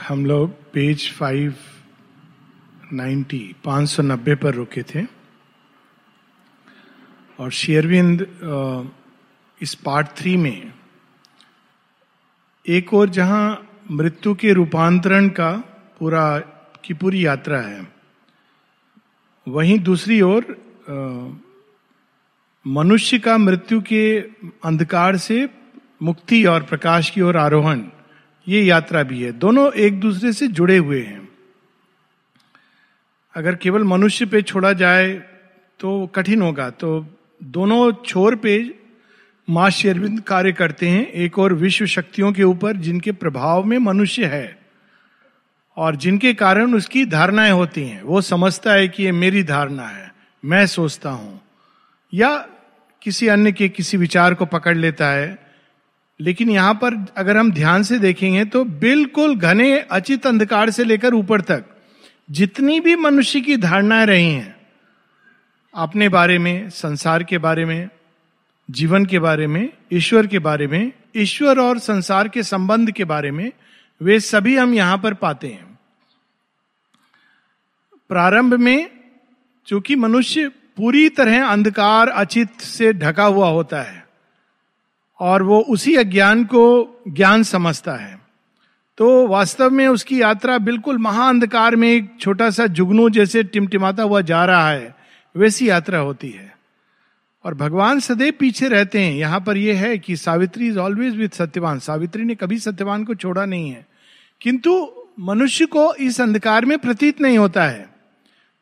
हम लोग page five ninety पाँच सौ नब्बे पर रुके थे। और शेयरविंद इस पार्ट थ्री में एक और जहाँ मृत्यु के रूपांतरण का पूरा, की पूरी यात्रा है, वहीं दूसरी ओर मनुष्य का मृत्यु के अंधकार से मुक्ति और प्रकाश की ओर आरोहण ये यात्रा भी है। दोनों एक दूसरे से जुड़े हुए हैं। अगर केवल मनुष्य पे छोड़ा जाए तो कठिन होगा। तो दोनों छोर पे माँ शेरविंद कार्य करते हैं। एक और विश्व शक्तियों के ऊपर जिनके प्रभाव में मनुष्य है और जिनके कारण उसकी धारणाएँ होती हैं। वो समझता है कि ये मेरी धारणा है। मैं सोचता हूँ। या किसी अन्य के किसी विचार को पकड़ लेता है। लेकिन यहाँ पर अगर हम ध्यान से देखेंगे तो बिल्कुल घने अचित अंधकार से लेकर ऊपर तक जितनी भी मनुष्य की धारणाएँ रही हैं, अपने बारे में, संसार के बारे में, जीवन के बारे में, ईश्वर के बारे में, ईश्वर और संसार के संबंध के बारे में, वे सभी हम यहाँ पर पाते हैं। प्रारंभ में चूँकि मनुष्य पूरी तरह अंधकार, अचित से ढका हुआ होता है और वो उसी अज्ञान को ज्ञान समझता है। तो वास्तव में उसकी यात्रा बिल्कुल महाअंधकार में एक छोटा सा जुगनू जैसे टिमटिमाता हुआ जा रहा है, वैसी यात्रा होती है। और भगवान सदैव पीछे रहते हैं। यहाँ पर यह है कि Savitri is always with Satyavan. Savitri ने कभी सत्यवान को छोड़ा नहीं है। किंतु मनुष्य को इस अंधकार में प्रतीत नहीं होता है।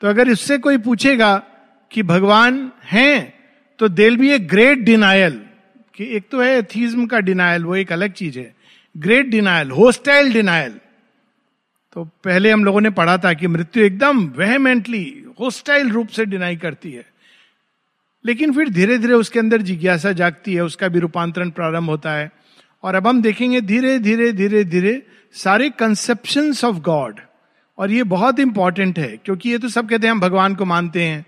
तो अगर इससे कोई पूछेगा कि भगवान हैं तो देल बी ए ग्रेट डिनायल कि एक तो है एथीज्म का डिनायल वो एक अलग चीज़ है। ग्रेट डिनायल होस्टाइल डिनायल तो पहले हम लोगों ने पढ़ा था कि मृत्यु एकदम वेहमेंटली होस्टाइल रूप से डिनाई करती है। लेकिन फिर धीरे धीरे उसके अंदर जिज्ञासा जागती है, उसका भी रूपांतरण प्रारंभ होता है। और अब हम देखेंगे धीरे धीरे धीरे धीरे सारे कंसेप्शन ऑफ़ गॉड और ये बहुत इंपॉर्टेंट है, क्योंकि ये तो सब कहते हैं हम भगवान को मानते हैं,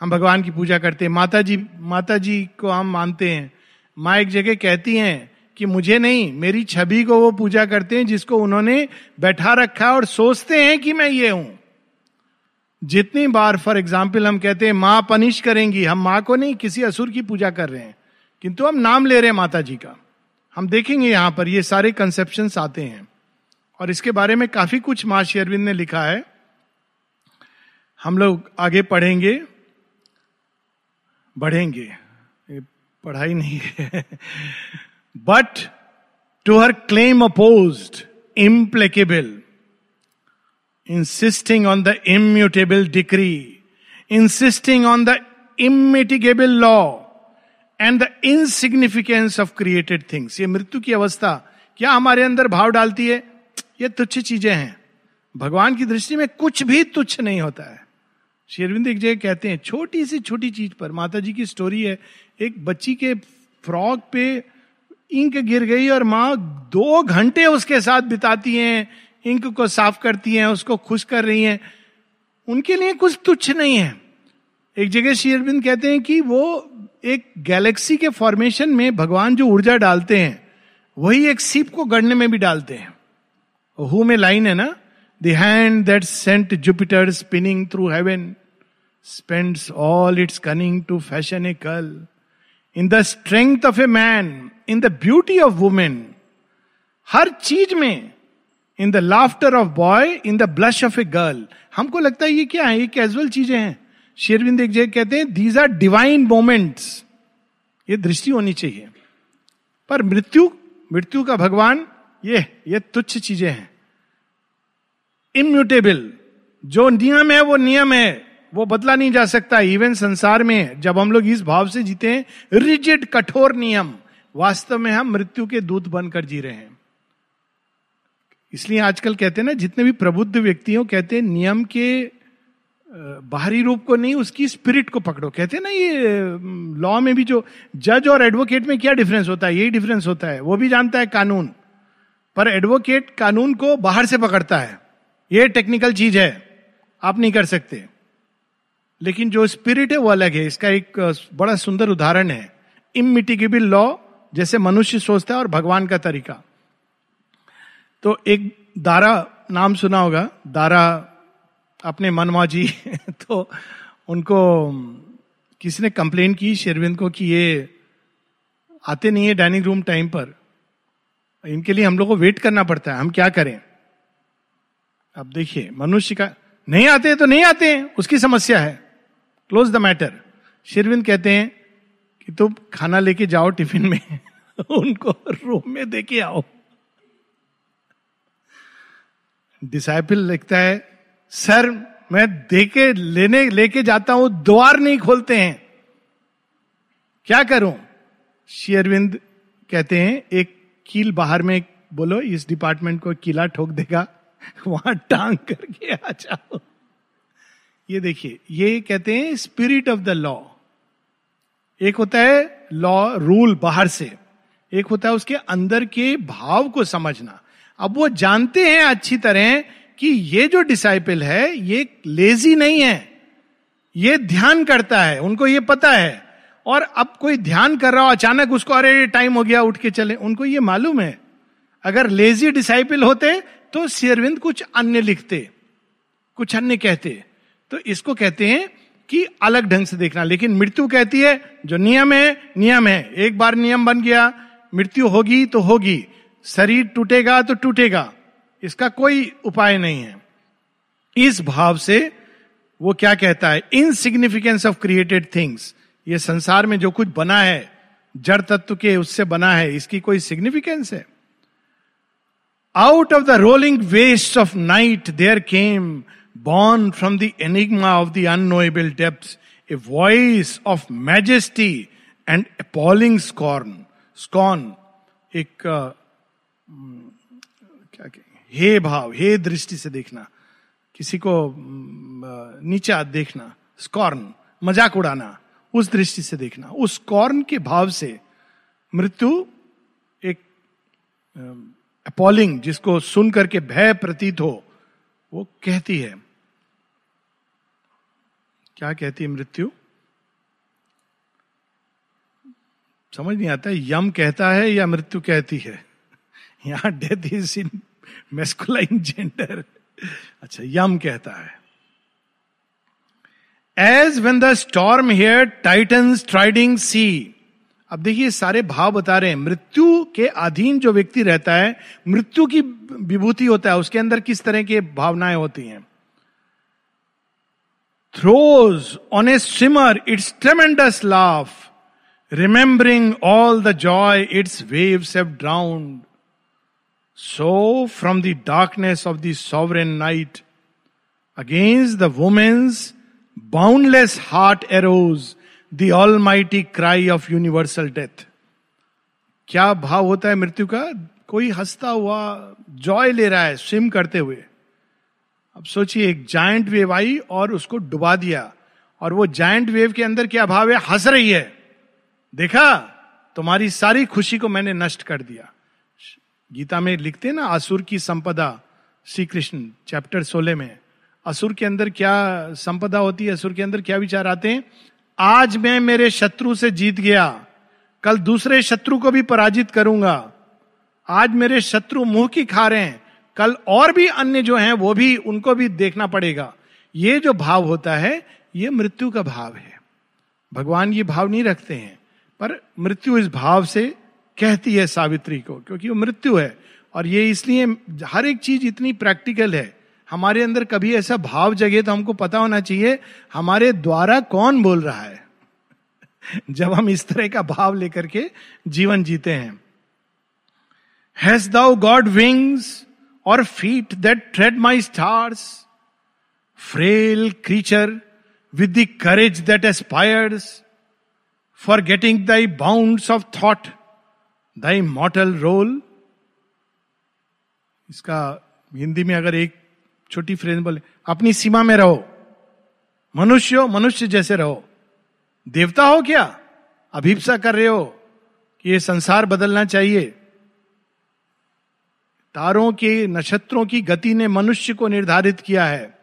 हम भगवान की पूजा करते हैं माता जी माता जी को हम मानते हैं। माँ एक जगह कहती हैं कि मुझे नहीं, मेरी छवि को वो पूजा करते हैं जिसको उन्होंने बैठा रखा और सोचते हैं कि मैं ये हूँ। जितनी बार फॉर एग्ज़ाम्पल हम कहते हैं, माँ पनिश करेंगी, हम माँ को नहीं, किसी असुर की पूजा कर रहे हैं। किंतु हम नाम ले रहे हैं माता जी का। हम देखेंगे यहाँ पर, ये सारे कंसेप्शन आते हैं। और इसके बारे में काफ़ी कुछ माँ शेरविंद ने लिखा है। हम लोग आगे पढ़ेंगे, बढ़ेंगे। पढ़ाई नहीं है। But to her claim oppose implacable insisting on the immutable decree insisting on the immitigable law and the insignificance of created things ये मृत्यु की अवस्था क्या हमारे अंदर भाव डालती है? ये तुच्छ चीज़ें हैं। भगवान की दृष्टि में कुछ भी तुच्छ नहीं होता है। शेरविंद एक जगह कहते हैं, छोटी सी छोटी चीज़ पर माता जी की स्टोरी है, एक बच्ची के फ्रॉक पे इंक गिर गई और माँ दो घंटे उसके साथ बिताती हैं, इंक को साफ़ करती हैं, उसको खुश कर रही हैं। उनके लिए कुछ तुच्छ नहीं है। एक जगह शेरविंद कहते हैं कि वो एक गैलेक्सी के फॉर्मेशन में भगवान जो ऊर्जा डालते हैं, वही एक सीप को गढ़ने में भी डालते हैं। हु में लाइन है ना? The hand that sent Jupiter spinning through heaven spends all its cunning to fashion a curl in the strength of a man in the beauty of women हर चीज़ में in the laughter of boy in the blush of a girl हमको लगता है ये क्या है? ये casual चीज़ें हैं। शेरविंद एक जगह कहते हैं दीज आर डिवाइन मोमेंट्स ये दृष्टि होनी चाहिए। पर मृत्यु मृत्यु का भगवान, ये ये तुच्छ चीज़ें हैं। इम्यूटेबल जो नियम है, वो नियम है। वो बदला नहीं जा सकता। इवन संसार में जब हम लोग इस भाव से जीते हैं रिजिड कठोर नियम, वास्तव में हम मृत्यु के दूत बनकर जी रहे हैं। इसलिए आजकल कहते हैं ना, जितने भी प्रबुद्ध व्यक्ति हो कहते हैं, नियम के बाहरी रूप को नहीं, उसकी स्पिरिट को पकड़ो। कहते हैं ना, ये लॉ में भी जो जज और एडवोकेट में क्या डिफरेंस होता है? यही डिफरेंस होता है। वो भी जानता है कानून। पर एडवोकेट कानून को बाहर से पकड़ता है। ये टेक्निकल चीज़ है, आप नहीं कर सकते। लेकिन जो स्पिरिट है, वो अलग है। इसका एक बड़ा सुंदर उदाहरण है। इमिटिगेबल लॉ, जैसे मनुष्य सोचता है और भगवान का तरीका। तो एक दारा नाम सुना होगा। दारा, अपने मनमाजी तो उनको किसी ने कंप्लेन की? शेरविंद को कि ये आते नहीं है डाइनिंग रूम टाइम पर। इनके लिए हम लोग को वेट करना पड़ता है। हम क्या करें? अब देखिए, मनुष्य का नहीं आते तो नहीं आते हैं, उसकी समस्या है। क्लोज द मैटर शेरविंद कहते हैं कि तुम खाना लेके जाओ टिफ़िन में, उनको रूम में दे के आओ। डिसाइपल लिखता है, सर, मैं देके, लेने, लेके जाता हूँ, द्वार नहीं खोलते हैं। क्या करूँ? शेयरविंद कहते हैं, एक कील बाहर में, बोलो, इस डिपार्टमेंट को किला ठोक देगा वहाँ टांग करके आ जाओ। ये देखिए, ये कहते हैं स्पिरिट ऑफ़ द लॉ एक होता है लॉ रूल बाहर से, एक होता है उसके अंदर के भाव को समझना। अब वो जानते हैं अच्छी तरह कि ये जो डिसाइपल है, ये लेजी नहीं है। ये ध्यान करता है, उनको ये पता है। और अब कोई ध्यान कर रहा हो, अचानक उसको, अरे टाइम हो गया, उठ के चले। उनको ये मालूम है। अगर लेजी डिसाइपल होते तो शेरविंद कुछ अन्य लिखते, कुछ अन्य कहते। तो इसको कहते हैं कि अलग ढंग से देखना। लेकिन मृत्यु कहती है, जो नियम है नियम है। एक बार नियम बन गया, मृत्यु होगी तो होगी। शरीर टूटेगा तो टूटेगा। इसका कोई उपाय नहीं है। इस भाव से वो क्या कहता है? इनसिग्निफिकेंस ऑफ़ क्रिएटेड थिंग्स ये संसार में जो कुछ बना है, जड़ तत्व के उससे बना है, इसकी कोई सिग्निफिकेंस है? Out of the rolling waste of night there came born from the enigma of the unknowable depth a voice of majesty and appalling scorn scorn एक क्या हे भाव, हे दृष्टि से देखना, किसी को नीचा देखना स्कॉर्न मज़ाक उड़ाना, उस दृष्टि से देखना। उस कॉर्न के भाव से मृत्यु एक अपॉलिंग जिसको सुन करके भय प्रतीत हो, वो कहती है। क्या कहती है मृत्यु? समझ नहीं आता, यम कहता है या मृत्यु कहती है? यहाँ death is in masculine gender अच्छा यम कहता है। As when the storm hair titan striding sea अब देखिए, सारे भाव बता रहे हैं। मृत्यु के अधीन जो व्यक्ति रहता है, मृत्यु की विभूति होता है, उसके अंदर किस तरह की भावनाएँ होती हैं? Throws on a swimmer its tremendous laugh remembering all the joy its waves have drowned so from the darkness of the sovereign night against the woman's boundless heart arose almighty cry of universal death. क्या भाव होता है मृत्यु का? कोई हंसता हुआ, Joy ले रहा है स्विम करते हुए। अब सोचिए, एक जायंट वेव आई और उसको डुबा दिया। और वो जायंट वेव के अंदर क्या भाव है? हंस रही है। देखा? तुम्हारी सारी खुशी को मैंने नष्ट कर दिया। गीता में लिखते ना, असुर की संपदा श्री कृष्ण चैप्टर सोलह में। असुर के अंदर क्या संपदा होती है? असुर के अंदर क्या विचार आते हैं? आज मैं मेरे शत्रु से जीत गया। कल दूसरे शत्रु को भी पराजित करूँगा। आज मेरे शत्रु मुँह की खा रहे हैं कल और भी अन्य जो हैं, वो भी उनको भी देखना पड़ेगा। ये जो भाव होता है, ये मृत्यु का भाव है। भगवान ये भाव नहीं रखते हैं, पर मृत्यु इस भाव से कहती है सावित्री को, क्योंकि वो मृत्यु है। और ये इसलिए हर एक चीज़ इतनी प्रैक्टिकल है हमारे अंदर कभी ऐसा भाव जगे तो हमको पता होना चाहिए, हमारे द्वारा कौन बोल रहा है? जब हम इस तरह का भाव लेकर के जीवन जीते हैं। हैज़ दाउ गॉड विंग्स और feet that tread my stars frail creature with the courage that aspires for getting thy bound of thought thy mortal role इसका हिंदी में अगर एक छोटी फ्रेज बोले, अपनी सीमा में रहो। मनुष्य हो, मनुष्य जैसे रहो। देवता हो क्या? अभिप्सा कर रहे हो कि ये संसार बदलना चाहिए। तारों के, नक्षत्रों की गति ने मनुष्य को निर्धारित किया है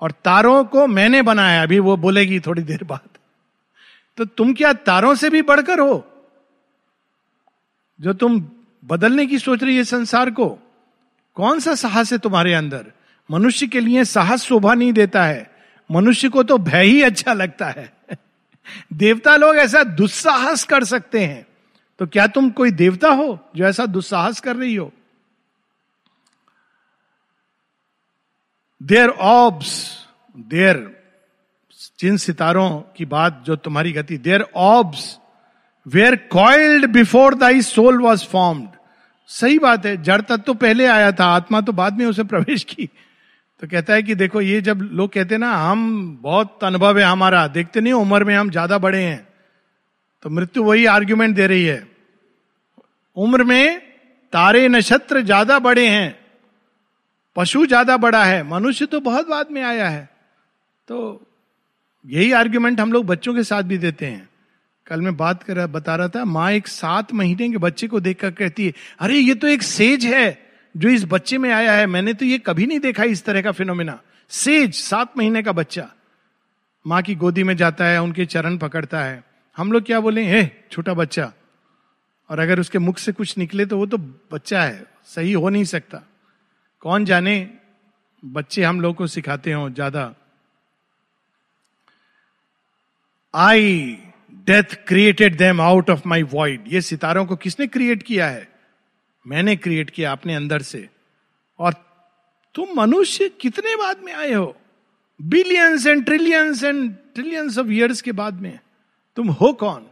और तारों को मैंने बनाया अभी वो बोलेगी थोड़ी देर बाद। तो तुम क्या तारों से भी बढ़कर हो? जो तुम बदलने की सोच रही है संसार को, कौन सा साहस है तुम्हारे अंदर? मनुष्य के लिए साहस शोभा नहीं देता है। मनुष्य को तो भय ही अच्छा लगता है। देवता लोग ऐसा दुस्साहस कर सकते हैं। तो क्या तुम कोई देवता हो जो ऐसा दुस्साहस कर रही हो? देर ऑब्स देर जिन सितारों की बात जो तुम्हारी गति their orbs were coiled before thy soul was formed सही बात है, जड़ तत्व तो पहले आया था, आत्मा तो बाद में उसे प्रवेश की। तो कहता है कि देखो, ये जब लोग कहते हैं ना, हम बहुत अनुभव है हमारा, देखते नहीं उम्र में हम ज़्यादा बड़े हैं। तो मृत्यु वही आर्ग्यूमेंट दे रही है। उम्र में तारे नक्षत्र ज़्यादा बड़े हैं, पशु ज़्यादा बड़ा है, मनुष्य तो बहुत बाद में आया है। तो यही आर्ग्यूमेंट हम लोग बच्चों के साथ भी देते हैं। कल मैं बात कर रहा, बता रहा था, माँ एक सात महीने के बच्चे को देखकर कहती है, अरे, ये तो एक सेज है। जो इस बच्चे में आया है, मैंने तो ये कभी नहीं देखा इस तरह का फिनोमिना सेज, सात महीने का बच्चा। माँ की गोदी में जाता है, उनके चरण पकड़ता है। हम लोग क्या बोले, हे, छोटा बच्चा। और अगर उसके मुख से कुछ निकले तो वो तो बच्चा है, सही हो नहीं सकता। कौन जाने, बच्चे हम लोग को सिखाते हो ज़्यादा। I death created them out of my void ये सितारों को किसने क्रिएट किया है? मैंने क्रिएट किया अपने अंदर से। और तुम मनुष्य कितने बाद में आए हो? Billions and trillions and trillions of years के बाद में। तुम हो कौन?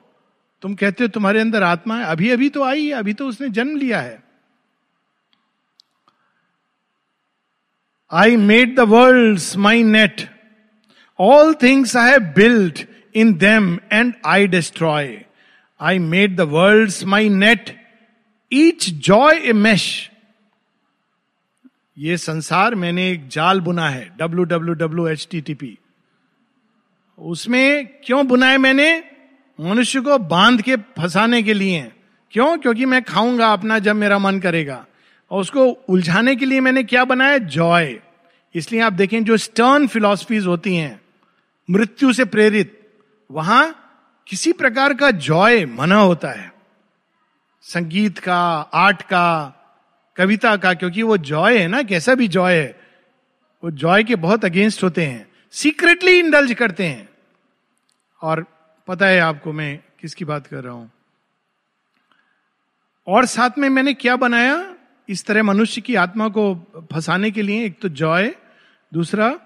तुम कहते हो तुम्हारे अंदर आत्मा है अभी अभी तो आई है, अभी तो उसने जन्म लिया है। I made the world my net all things I have build in them and I destroy I made the world my net each joy a mesh ये संसार मैंने एक जाल बुना है W W W H T T P उसमें क्यों बुना है मैंने? मनुष्य को बाँध के फंसाने के लिए। क्यों? क्योंकि मैं खाऊँगा अपना जब मेरा मन करेगा। और उसको उलझाने के लिए मैंने क्या बनाया? जॉय। इसलिए आप देखें, जो स्टर्न फिलॉसफीज होती हैं, मृत्यु से प्रेरित, वहाँ किसी प्रकार का जॉय मना होता है। संगीत का, आर्ट का, कविता का, क्योंकि वो जॉय है ना, कैसा भी जॉय है, वो जॉय के बहुत अगेंस्ट होते हैं सीक्रेटली इंडल्ज करते हैं। और पता है आपको मैं किसकी बात कर रहा हूँ? और साथ में मैंने क्या बनाया? इस तरह मनुष्य की आत्मा को फंसाने के लिए एक तो जॉय, दूसरा,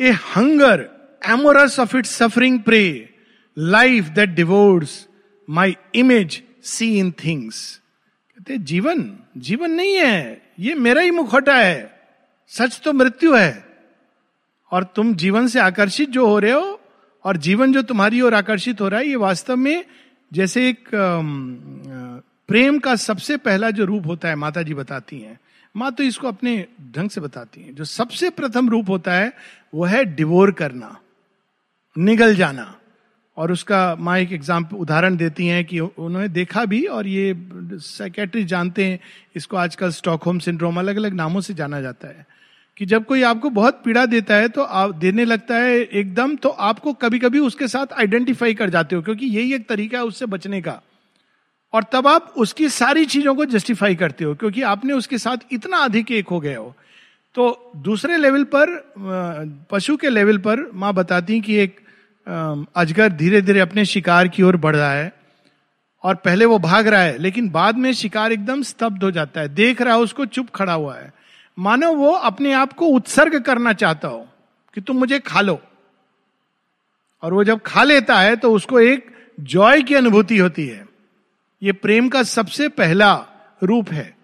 a hunger amorous of it suffering prey life that divorce my image see in things कहते जीवन जीवन नहीं है, ये मेरा ही मुखौटा है, सच तो मृत्यु है। और तुम जीवन से आकर्षित जो हो रहे हो, और जीवन जो तुम्हारी ओर आकर्षित हो रहा है, ये वास्तव में जैसे एक प्रेम का सबसे पहला जो रूप होता है माता जी बताती हैं। माँ तो इसको अपने ढंग से बताती हैं। जो सबसे प्रथम रूप होता है, वो है डिवोर करना, निगल जाना। और उसका माँ एक एग्ज़ाम्पल उदाहरण देती हैं कि उन्होंने देखा भी और ये साइकेट्रिस्ट जानते हैं, इसको आजकल स्टॉकहोम सिंड्रोम अलग अलग नामों से जाना जाता है, कि जब कोई आपको बहुत पीड़ा देता है तो आप, देने लगता है एकदम तो आपको कभी कभी उसके साथ आइडेंटिफाई कर जाते हो, क्योंकि यही एक तरीका है उससे बचने का। और तब आप उसकी सारी चीज़ों को जस्टिफाई करते हो, क्योंकि आपने उसके साथ इतना अधिक एक हो गए हो। तो दूसरे लेवल पर पशु के लेवल पर माँ बताती कि एक अजगर धीरे धीरे अपने शिकार की ओर बढ़ रहा है और पहले वो भाग रहा है, लेकिन बाद में शिकार एकदम स्तब्ध हो जाता है। देख रहा है, उसको चुप खड़ा हुआ है। मानो वो अपने आप को उत्सर्ग करना चाहता हो कि तुम मुझे खा लो। और वो जब खा लेता है तो उसको एक जॉय की अनुभूति होती है। ये प्रेम का सबसे पहला रूप है,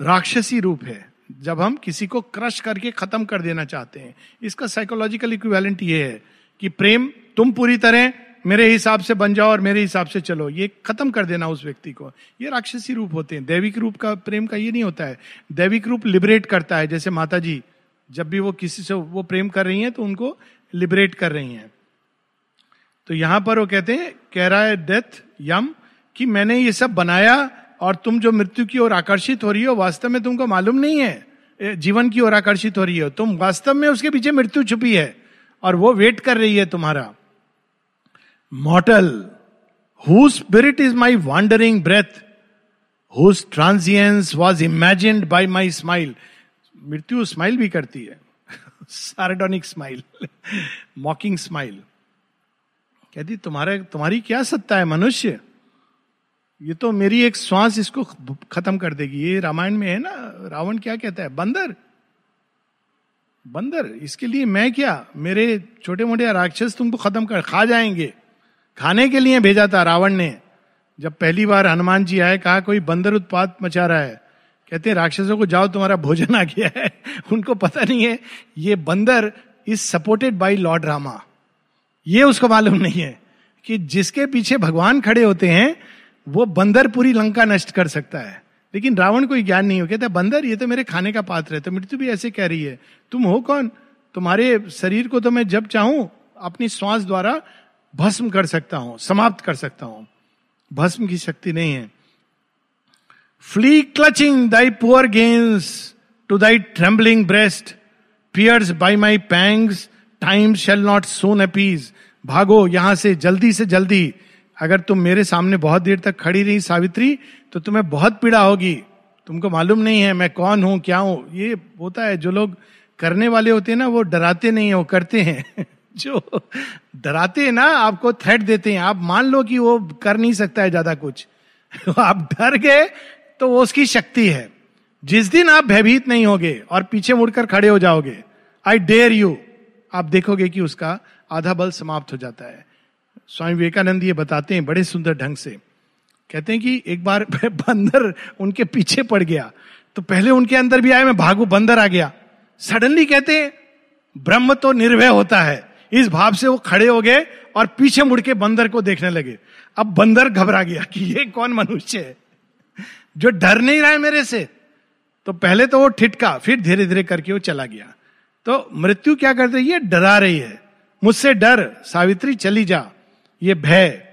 राक्षसी रूप है, जब हम किसी को क्रश करके खत्म कर देना चाहते हैं। इसका साइकोलॉजिकल इक्विवेलेंट ये है कि प्रेम तुम पूरी तरह मेरे हिसाब से बन जाओ और मेरे हिसाब से चलो। ये खत्म कर देना उस व्यक्ति को। ये राक्षसी रूप होते हैं। दैविक रूप का प्रेम का ये नहीं होता है। दैविक रूप लिबरेट करता है। जैसे माता जी जब भी वो किसी से वो प्रेम कर रही हैं तो उनको लिबरेट कर रही हैं। तो यहाँ पर वो कहते हैं, कह रहा है डेथ यम कि मैंने ये सब बनाया और तुम जो मृत्यु की ओर आकर्षित हो रही हो, वास्तव में तुमको मालूम नहीं है। जीवन की ओर आकर्षित हो रही हो। तुम वास्तव में उसके पीछे मृत्यु छुपी है और वो वेट कर रही है तुम्हारा। Mortal who spirit is my wandering breath whose transience was imaged by my smile मृत्यु स्माइल भी करती है। सार्डोनिक स्माइल मॉकिंग स्माइल कहती, तुम्हारे, तुम्हारी क्या सत्ता है, मनुष्य? ये तो मेरी एक श्वास इसको खत्म कर देगी। ये रामायण में है ना? रावण क्या कहता है? बंदर? बंदर? इसके लिए मैं क्या? मेरे छोटे मोटे राक्षस तुमको खत्म कर, खा जाएँगे। खाने के लिए भेजा था रावण ने। जब पहली बार हनुमान जी आए, कहा, कोई बंदर उत्पाद मचा रहा है? कहते हैं, राक्षसों को जाओ, तुम्हारा भोजन आ गया है। उनको पता नहीं है, ये बंदर is supported by Lord Rama. ये उसको मालूम नहीं है कि जिसके पीछे भगवान खड़े होते हैं, वो बंदर पूरी लंका नष्ट कर सकता है। लेकिन रावण कोई ज्ञान नहीं हो। कहता बंदर, ये तो मेरे खाने का पात्र है तो मृत्यु भी ऐसे कह रही है। तुम हो कौन? तुम्हारे शरीर को तो मैं जब चाहूँ, अपनी श्वास द्वारा भस्म कर सकता हूँ, समाप्त कर सकता हूँ। भस्म की शक्ति नहीं है। Flee clutching thy poor gains to thy trembling breast pierced by my pangs time shall not soon appease भागो यहाँ से जल्दी से जल्दी। अगर तुम मेरे सामने बहुत देर तक खड़ी रही सावित्री तो तुम्हें बहुत पीड़ा होगी। तुमको मालूम नहीं है मैं कौन हूँ, क्या हूँ। ये होता है, जो लोग करने वाले होते हैं ना, वो डराते नहीं है, वो करते हैं। जो डराते हैं ना, आपको थ्रेट देते हैं। आप मान लो कि वो कर नहीं सकता है ज़्यादा कुछ। आप डर गए तो वो उसकी शक्ति है। जिस दिन आप भयभीत नहीं होगे और पीछे मुड़कर खड़े हो जाओगे आई डेयर यू आप देखोगे कि उसका आधा बल समाप्त हो जाता है। स्वामी विवेकानंद ये बताते हैं बड़े सुंदर ढंग से। कहते हैं कि एक बार बंदर उनके पीछे पड़ गया तो पहले उनके अंदर भी आया मैं भागू, बंदर आ गया। सडनली कहते हैं, ब्रह्म तो निर्भय होता है। इस भाव से वो खड़े हो गए और पीछे मुड़ के बंदर को देखने लगे। अब बंदर घबरा गया कि ये कौन मनुष्य है? जो डर नहीं रहा है मेरे से। तो पहले तो वो ठिटका फिर धीरे धीरे करके वो चला गया। तो मृत्यु क्या करते ये डरा रही है। मुझसे डर, सावित्री चली जा। ये भय,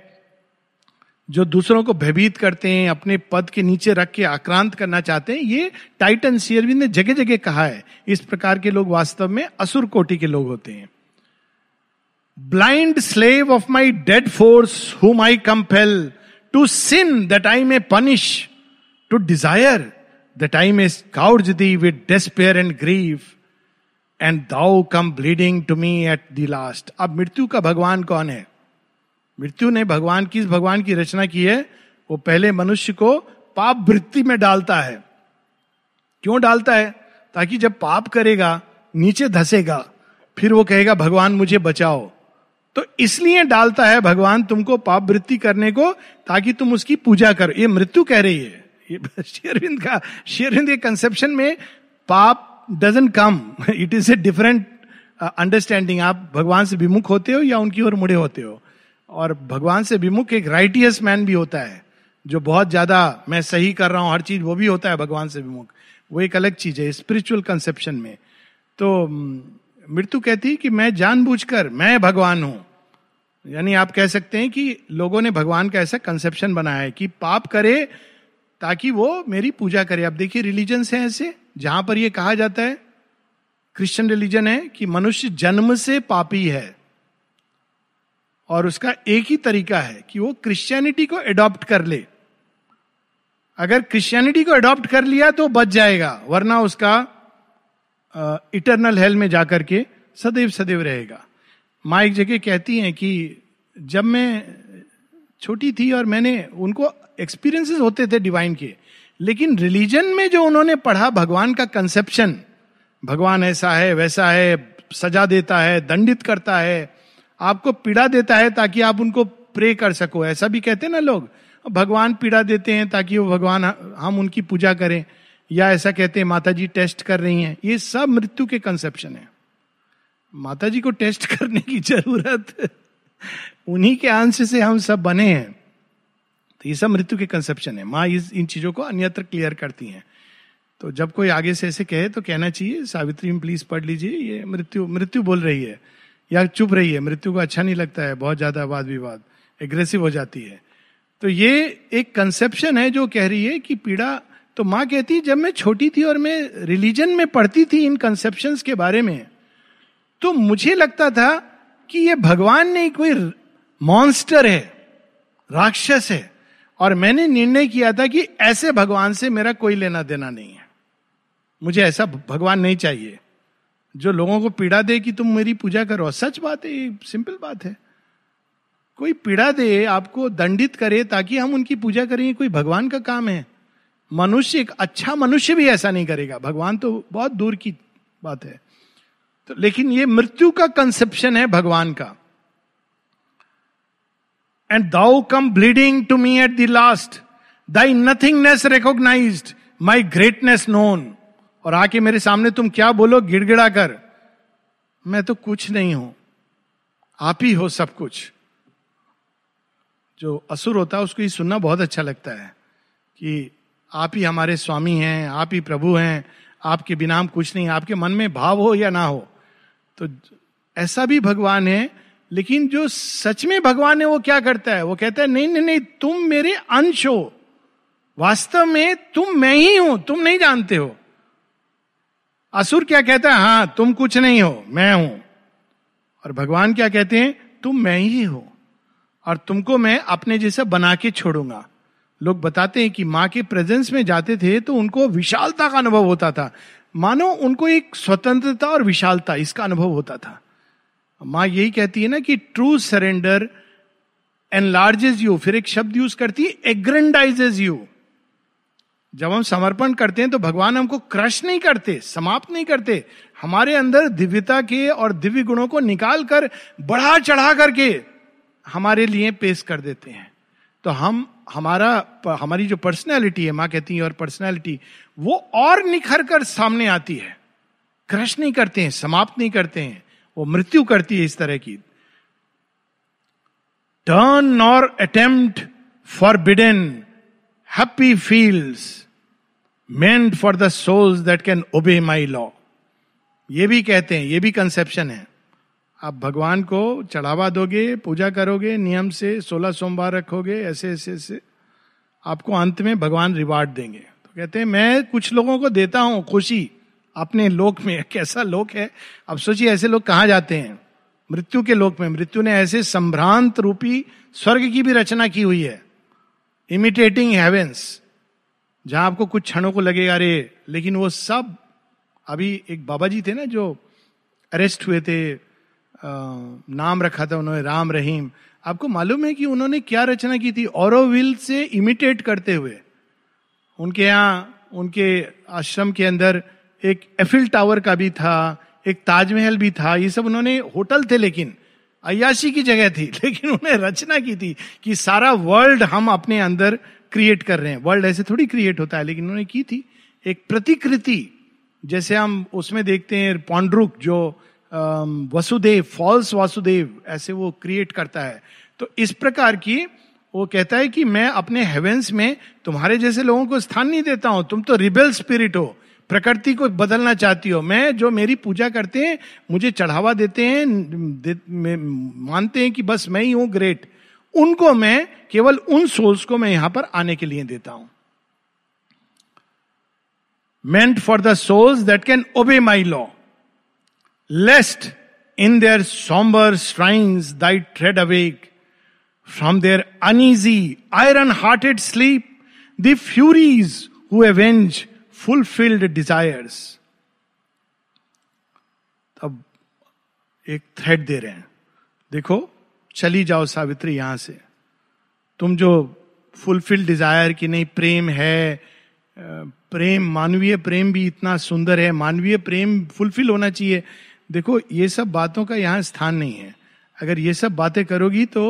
जो दूसरों को भयभीत करते हैं, अपने पद के नीचे रख के आक्रांत करना चाहते हैं, ये टाइटन शेयरविंद ने जगह जगह कहा है। इस प्रकार के लोग वास्तव में असुर कोटि के लोग होते हैं। Blind slave of my dead force whom I compel to sin that I may punish to desire that I may scourge thee with despair and grief and thou come bleeding to me at the last अब मृत्यु का भगवान कौन है? मृत्यु ने भगवान किस भगवान की रचना की है, वो पहले मनुष्य को पाप वृत्ति में डालता है। क्यों डालता है? ताकि जब पाप करेगा, नीचे धसेगा, फिर वो कहेगा, भगवान, मुझे बचाओ। तो इसलिए डालता है भगवान तुमको पाप वृत्ति करने को ताकि तुम उसकी पूजा करो। ये मृत्यु कह रही है। ये शेरविंद का, शेरविंद के कंसेप्शन में पाप doesn't come it is a different understanding आप भगवान से विमुख होते हो या उनकी ओर मुड़े होते हो। और भगवान से विमुख एक राइटियस मैन भी होता है, जो बहुत ज़्यादा मैं सही कर रहा हूँ, हर चीज़ वो भी होता है भगवान से विमुख। वो एक अलग चीज़ है स्पिरिचुअल कंसेप्शन में। तो मृत्यु कहती है कि मैं जानबूझकर, मैं भगवान हूँ। यानी आप कह सकते हैं कि लोगों ने भगवान का ऐसा कंसेप्शन बनाया है कि पाप करे ताकि वो मेरी पूजा करे। अब देखिए रिलीजन है ऐसे, जहाँ पर ये कहा जाता है क्रिश्चियन रिलीजन है कि मनुष्य जन्म से पापी है। और उसका एक ही तरीका है कि वो क्रिश्चियनिटी को एडॉप्ट कर ले। अगर क्रिश्चियनिटी को एडॉप्ट कर लिया तो बच जाएगा, वरना उसका इटरनल हेल में जाकर के सदैव सदैव रहेगा। माँ एक जगह कहती हैं कि जब मैं छोटी थी और मैंने उनको एक्सपीरियंसेस होते थे डिवाइन के, लेकिन रिलीजन में जो उन्होंने पढ़ा भगवान का कंसेप्शन भगवान ऐसा है, वैसा है, सजा देता है, दंडित करता है, आपको पीड़ा देता है ताकि आप उनको प्रे कर सको। ऐसा भी कहते हैं ना लोग, भगवान पीड़ा देते हैं ताकि वो भगवान, हम उनकी पूजा करें। या ऐसा कहते हैं माता जी टेस्ट कर रही हैं। ये सब मृत्यु के कंसेप्शन है। माता जी को टेस्ट करने की ज़रूरत, उन्हीं के अंश से हम सब बने हैं। तो ये सब मृत्यु के कंसेप्शन है। माँ इस, इन चीज़ों को अन्यत्र क्लियर करती हैं। तो जब कोई आगे से ऐसे कहे तो कहना चाहिए, सावित्री में प्लीज़ पढ़ लीजिए, ये मृत्यु मृत्यु बोल रही है। या चुप रही है, मृत्यु को अच्छा नहीं लगता है, बहुत ज़्यादा वाद विवाद एग्रेसिव हो जाती है। तो ये एक कंसेप्शन है जो कह रही है कि पीड़ा तो माँ कहती, जब मैं छोटी थी और मैं रिलीजन में पढ़ती थी इन कंसेप्शन के बारे में तो मुझे लगता था कि ये भगवान नहीं, कोई मॉन्स्टर है, राक्षस है। और मैंने निर्णय किया था कि ऐसे भगवान से मेरा कोई लेना देना नहीं है। मुझे ऐसा भगवान नहीं चाहिए। जो लोगों को पीड़ा दे कि तुम मेरी पूजा करो, सच बात है, ये सिंपल बात है। कोई पीड़ा दे, आपको दंडित करे ताकि हम उनकी पूजा करें कोई भगवान का काम है। मनुष्य, एक अच्छा मनुष्य भी ऐसा नहीं करेगा। भगवान तो बहुत दूर की बात है। तो लेकिन ये मृत्यु का कंसेप्शन है भगवान का। And thou come bleeding to me at the last thy nothingness recognize my greatness known और आके मेरे सामने तुम क्या बोलो? गिड़गिड़ा कर। मैं तो कुछ नहीं हूँ। आप ही हो सब कुछ। जो असुर होता है, उसको ये सुनना बहुत अच्छा लगता है कि आप ही हमारे स्वामी हैं, आप ही प्रभु हैं, आपके बिना हम कुछ नहीं, आपके मन में भाव हो या ना हो। तो ऐसा भी भगवान है, लेकिन जो सच में भगवान है वो क्या करता है? वो कहता है, नहीं नहीं नहीं, तुम मेरे अंश हो। वास्तव में तुम मैं ही हूँ, तुम नहीं जानते हो। असुर क्या कहता है, हाँ, तुम कुछ नहीं हो, मैं हूँ। और भगवान क्या कहते हैं, तुम मैं ही हो, और तुमको मैं अपने जैसा बना के छोड़ूँगा। लोग बताते हैं कि माँ के प्रेजेंस में जाते थे तो उनको विशालता का अनुभव होता था। मानो उनको एक स्वतंत्रता और विशालता इसका अनुभव होता था। माँ यही कहती है ना कि ट्रू सरेंडर एनलार्जेज यू फिर एक शब्द यूज़ करती है एग्रेंडाइजेज यू जब हम समर्पण करते हैं तो भगवान हमको क्रश नहीं करते, समाप्त नहीं करते। हमारे अंदर दिव्यता के और दिव्य गुणों को निकाल कर बढ़ा चढ़ा करके हमारे लिए पेश कर देते हैं। तो हम हमारा हमारी जो पर्सनैलिटी है, माँ कहती है, और पर्सनैलिटी वो और निखर कर सामने आती है। क्रश नहीं करते हैं, समाप्त नहीं करते हैं, वो मृत्यु करती है इस तरह की। टर्न और attempt forbidden happinesses meant for the souls that can obey my law ये भी कहते हैं, ये भी कंसेप्शन है। आप भगवान को चढ़ावा दोगे, पूजा करोगे, नियम से सोलह सोमवार रखोगे, ऐसे ऐसे ऐसे, आपको अंत में भगवान रिवार्ड देंगे। तो कहते हैं, मैं कुछ लोगों को देता हूँ खुशी अपने लोक में। कैसा लोक है? अब सोचिए, ऐसे लोग कहाँ जाते हैं? मृत्यु के लोक में। मृत्यु ने ऐसे संभ्रांत रूपी स्वर्ग की भी रचना की हुई है। इमिटेटिंग हेवेंस जहाँ आपको कुछ क्षणों को लगेगा, अरे, लेकिन वो सब अभी एक बाबा जी थे ना जो अरेस्ट हुए थे नाम रखा था उन्होंने, राम रहीम। आपको मालूम है कि उन्होंने क्या रचना की थी? औरविल से इमिटेट करते हुए। उनके यहाँ, उनके आश्रम के अंदर एक एफिल टावर का भी था, एक ताजमहल भी था, ये सब उन्होंने होटल थे लेकिन अयाशी की जगह थी, लेकिन उन्हें रचना की थी कि सारा वर्ल्ड हम अपने अंदर क्रिएट कर रहे हैं। वर्ल्ड ऐसे थोड़ी क्रिएट होता है, लेकिन उन्होंने की थी एक प्रतिकृति। जैसे हम उसमें देखते हैं पॉन्ड्रुक जो वसुदेव फॉल्स वासुदेव ऐसे वो क्रिएट करता है। तो इस प्रकार की वो कहता है कि मैं अपने हेवेंस में तुम्हारे जैसे लोगों को स्थान नहीं देता हूँ। तुम तो रिबेल स्पिरिट हो प्रकृति को बदलना चाहती हो। मैं जो मेरी पूजा करते हैं मुझे चढ़ावा देते हैं दे, मानते हैं कि बस मैं ही हूँ ग्रेट उनको मैं केवल उन सोल्स को मैं यहाँ पर आने के लिए देता हूँ। Meant for the souls that can obey my law lest in their somber shrines thy tread awake from their uneasy, iron hearted sleep, the furies who avenge fulfilled desires. तब एक थ्रेड दे रहे हैं देखो चली जाओ सावित्री यहाँ से तुम जो फुलफिल डिज़ायर की नहीं प्रेम है प्रेम मानवीय प्रेम भी इतना सुंदर है मानवीय प्रेम फुलफिल होना चाहिए देखो, ये सब बातों का यहाँ स्थान नहीं है। अगर ये सब बातें करोगी तो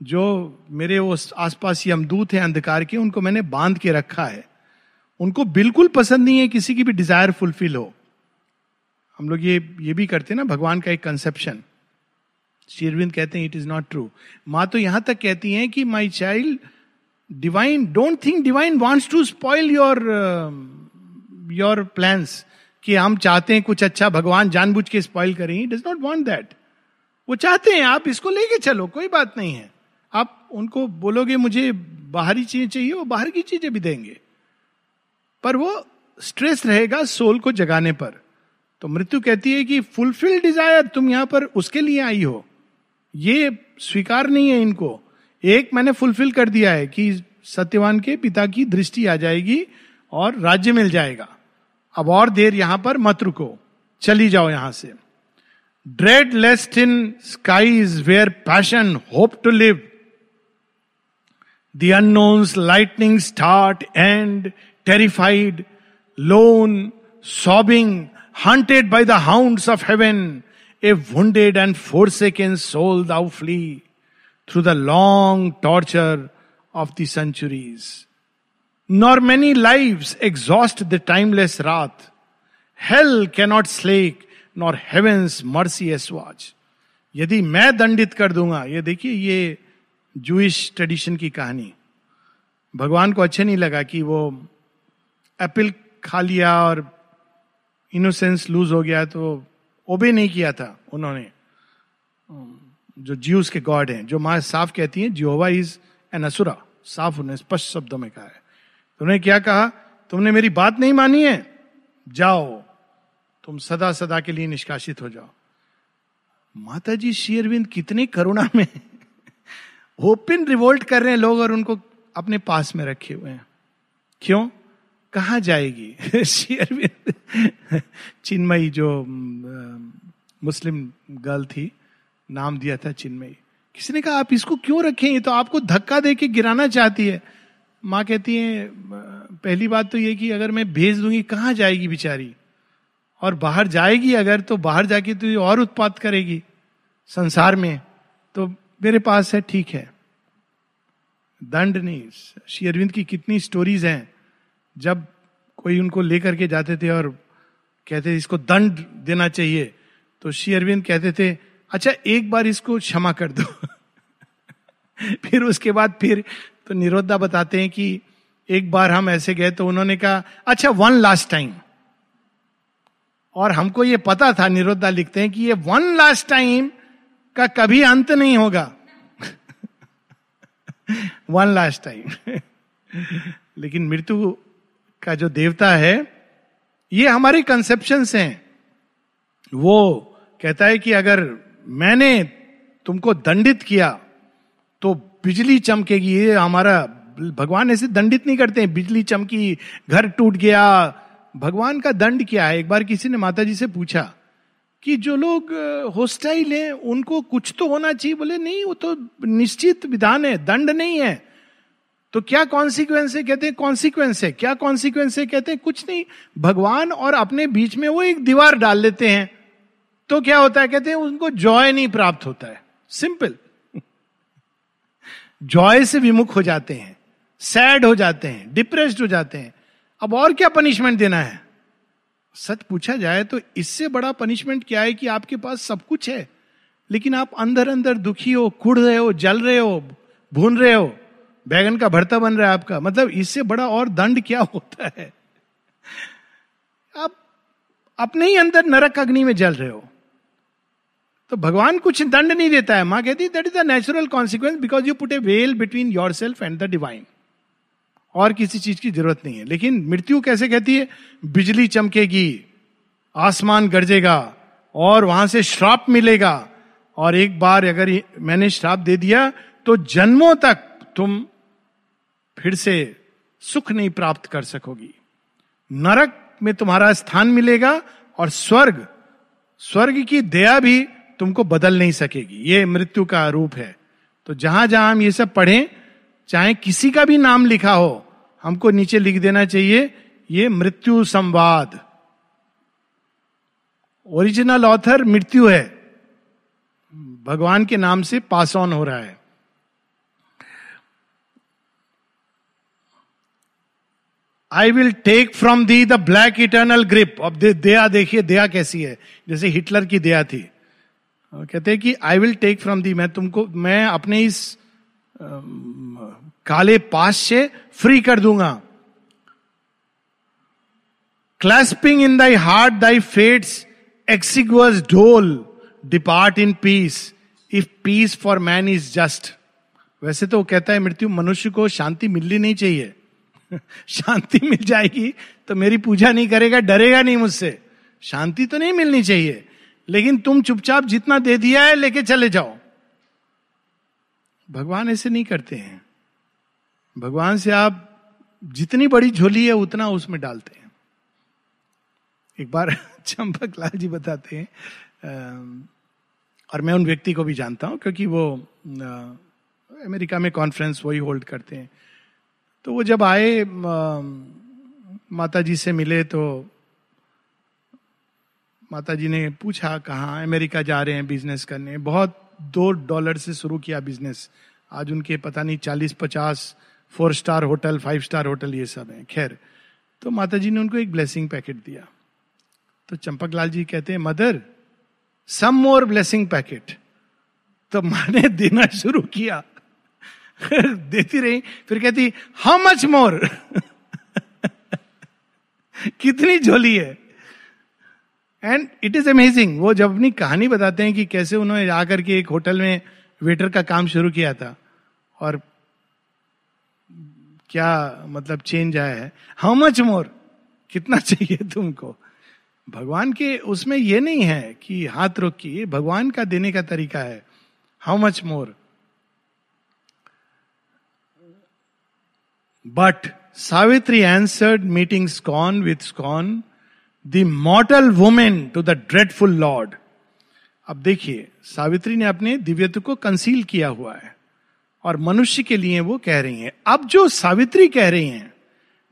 जो मेरे वो आसपास यमदूत है अंधकार के, उनको मैंने बाँध के रखा है। उनको बिल्कुल पसंद नहीं है किसी की भी डिज़ायर फुलफिल हो। हम लोग ये ये भी करते हैं ना, भगवान का एक कंसेप्शन शेरविंद कहते हैं इट इज़ नॉट ट्रू माँ तो यहाँ तक कहती हैं कि my child divine don't think divine wants to spoil your your plans कि हम चाहते हैं कुछ अच्छा भगवान जानबूझ के स्पॉइल करें डज नॉट वॉन्ट दैट वो चाहते हैं, आप इसको लेके चलो, कोई बात नहीं है। आप उनको बोलोगे, मुझे बाहरी चीज़ें चाहिए, वो बाहर की चीज़ें भी देंगे। पर वो स्ट्रेस रहेगा सोल को जगाने पर। तो मृत्यु कहती है कि फुलफिल डिज़ायर तुम यहाँ पर उसके लिए आई हो। ये स्वीकार नहीं है इनको। एक मैंने फुलफिल कर दिया है कि सत्यवान के पिता की दृष्टि आ जाएगी और राज्य मिल जाएगा। अब और देर यहाँ पर मत रुको। चली जाओ यहाँ से। Dread lest in skies where passion hope to live the unknown's lightning start and terrified lone sobbing hunted by the hounds of heaven a wounded and forsaken soul thou flee through the long torture of the centuries. Nor many lives exhaust the timeless wrath. Hell cannot slake, nor heaven's mercy assuage. यदि मैं दंडित कर दूँगा ये देखिए ये Jewish tradition की कहानी भगवान को अच्छे नहीं लगा कि वो एप्पल खा लिया और इनोसेंस लूज हो गया तो ओबे नहीं किया था उन्होंने जो जीव के गॉड हैं जो माँ साफ़ कहती हैं जिहोवा इज़ एन असुरा साफ़ उन्हें स्पष्ट शब्दों में कहा है तो उन्हें क्या कहा? तुमने मेरी बात नहीं मानी है। जाओ, तुम सदा सदा के लिए निष्कासित हो जाओ। माता जी शेयरविंद कितने करुणा में ओपन रिवोल्ट कर रहे हैं लोग और उनको अपने पास में रखे हुए हैं। क्यों? कहा जाएगी? शेयरविंद चिन्मयी जो मुस्लिम गर्ल थी, नाम दिया था चिन्मयी। किसी ने कहा, आप इसको क्यों रखें? ये तो आपको धक्का दे के गिराना चाहती है। माँ कहती है, पहली बात तो ये कि अगर मैं भेज दूँगी, कहाँ जाएगी बेचारी? और बाहर जाएगी अगर तो बाहर जाके तो ये और उत्पाद करेगी संसार में। तो मेरे पास है, ठीक है। दंड नहीं, श्री अरविंद की कितनी स्टोरीज हैं। जब कोई उनको लेकर के जाते थे और कहते थे, इसको दंड देना चाहिए तो श्री अरविंद कहते थे अच्छा एक बार इसको क्षमा कर दो। फिर उसके बाद फिर तो निरोधा बताते हैं कि एक बार हम ऐसे गए तो उन्होंने कहा अच्छा वन लास्ट टाइम और हमको ये पता था निरोधा लिखते हैं कि ये वन लास्ट टाइम का कभी अंत नहीं होगा। वन लास्ट टाइम लेकिन मृत्यु का जो देवता है, ये हमारे कंसेप्शन हैं। वो कहता है कि अगर मैंने तुमको दंडित किया तो बिजली चमकेगी, ये हमारा भगवान ऐसे दंडित नहीं करते हैं। बिजली चमकी, घर टूट गया। भगवान का दंड क्या है? एक बार किसी ने माता जी से पूछा कि जो लोग होस्टाइल हैं, उनको कुछ तो होना चाहिए। बोले, नहीं, वो तो निश्चित विधान है, दंड नहीं है। तो क्या कॉन्सिक्वेंस है? कहते हैं कॉन्सिक्वेंस है। क्या कॉन्सिक्वेंस है? कहते हैं, कुछ नहीं, भगवान और अपने बीच में वो एक दीवार डाल लेते हैं। तो क्या होता है? कहते हैं, उनको जॉय नहीं प्राप्त होता है। सिंपल जॉय से विमुख हो जाते हैं, सैड हो जाते हैं, डिप्रेस्ड हो जाते हैं। अब और क्या पनिशमेंट देना है? सच पूछा जाए तो इससे बड़ा पनिशमेंट क्या है कि आपके पास सब कुछ है, लेकिन आप अंदर अंदर दुखी हो कुड़ रहे हो, जल रहे हो, भून रहे हो, बैगन का भरता बन रहा है आपका। मतलब इससे बड़ा और दंड क्या होता है? आप अपने ही अंदर नरक अग्नि में जल रहे हो। तो भगवान कुछ दंड नहीं देता है। माँ कहती that is the natural consequence because you put a veil between your self and the divine और किसी चीज़ की ज़रूरत नहीं है। लेकिन मृत्यु कैसे कहती है? बिजली चमकेगी, आसमान गरजेगा, और वहाँ से श्राप मिलेगा। और एक बार अगर मैंने श्राप दे दिया तो जन्मों तक तुम फिर से सुख नहीं प्राप्त कर सकोगी। नरक में तुम्हारा स्थान मिलेगा और स्वर्ग स्वर्ग की दया भी तुमको बदल नहीं सकेगी। ये मृत्यु का रूप है। तो जहाँ जहाँ हम ये सब पढ़ें, चाहे किसी का भी नाम लिखा हो, हमको नीचे लिख देना चाहिए, ये मृत्यु संवाद। ओरिजिनल ऑथर मृत्यु है। भगवान के नाम से पास ऑन हो रहा है। I will take from thee the black eternal grip अब दया देखिए, दया कैसी है? जैसे हिटलर की दया थी। कहते हैं कि I will take from thee मैं तुमको, मैं अपने इस काले पास से फ्री कर दूँगा। Clasping in thy heart thy fates exiguous dole depart in peace if peace for man is just वैसे तो वो कहता है, मृत्यु मनुष्य को शांति मिलनी नहीं चाहिए। शांति मिल जाएगी तो मेरी पूजा नहीं करेगा, डरेगा नहीं मुझसे। शांति तो नहीं मिलनी चाहिए। लेकिन तुम चुपचाप जितना दे दिया है, लेके चले जाओ। भगवान ऐसे नहीं करते हैं। भगवान से आप जितनी बड़ी झोली है, उतना उसमें डालते हैं। एक बार चंपक लाल जी बताते हैं और मैं उन व्यक्ति को भी जानता हूँ, क्योंकि वो अमेरिका में कॉन्फ्रेंस वही होल्ड करते हैं। तो वो जब आए माता जी से मिले तो माता जी ने पूछा, कहाँ अमेरिका जा रहे हैं बिज़नेस करने? बहुत दो डॉलर से शुरू किया बिज़नेस आज उनके पता नहीं, चालीस, पचास four star hotel five star hotel ये सब है। खैर तो माता जी ने उनको एक ब्लेसिंग पैकेट दिया। तो चंपक लाल जी कहते हैं, mother some more blessing packet तो माँ ने देना शुरू किया। देती रही, फिर कहती हाउ मच मोर कितनी झोली है। एंड इट इज़ अमेजिंग वो जब अपनी कहानी बताते हैं कि कैसे उन्होंने आकर के एक होटल में वेटर का काम शुरू किया था और क्या मतलब चेंज आया है। हाउ मच मोर कितना चाहिए तुमको? भगवान के उसमें ये नहीं है कि हाथ रोकिए, भगवान का देने का तरीका है। How much more but Savitri answered meeting scorn with scorn the mortal women to the dreadful Lord अब देखिए, सावित्री ने अपने दिव्यत्व को कंसील किया हुआ है, और मनुष्य के लिए वो कह रही हैं, अब जो सावित्री कह रही हैं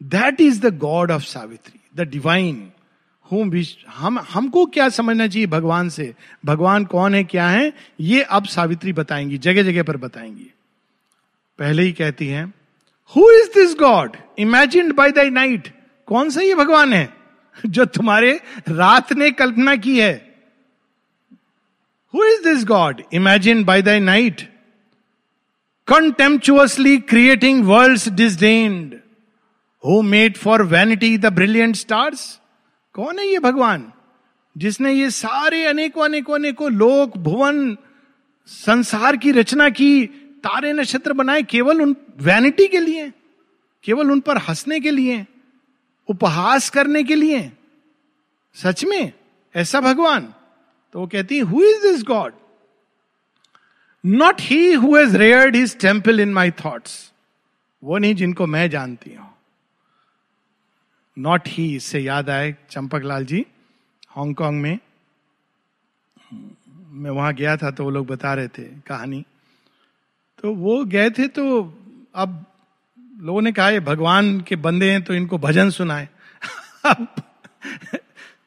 that is the God of Savitri the divine हूँ हम, हमको क्या समझना चाहिए भगवान से? भगवान कौन है, क्या है? ये अब सावित्री बताएँगी जगह जगह पर बताएँगी। पहले ही कहती हैं who is this God imagine by the night कौन सा ये भगवान है? जो तुम्हारे रात ने कल्पना की है। Who is this God imagine by the night contemptuously creating world disdained who made for vanity the brilliant stars कौन है ये भगवान? जिसने ये सारे अनेकों अनेकों अनेकों लोक, भुवन, संसार की रचना की, तारे नक्षत्र बनाए, केवल उन वैनिटी के लिए, केवल उन पर हंसने के लिए। उपहास करने के लिए। सच में, ऐसा भगवान। तो वो कहती who is this God not he has reared his temple in my thoughts वो नहीं जिनको मैं जानती हूँ। नॉट ही इससे याद आए चंपक लाल जी, हांगकांग में। मैं वहाँ गया था तो वो लोग बता रहे थे कहानी। तो वो गए थे तो अब लोगों ने कहा, ये भगवान के बंदे हैं तो इनको भजन सुनाए।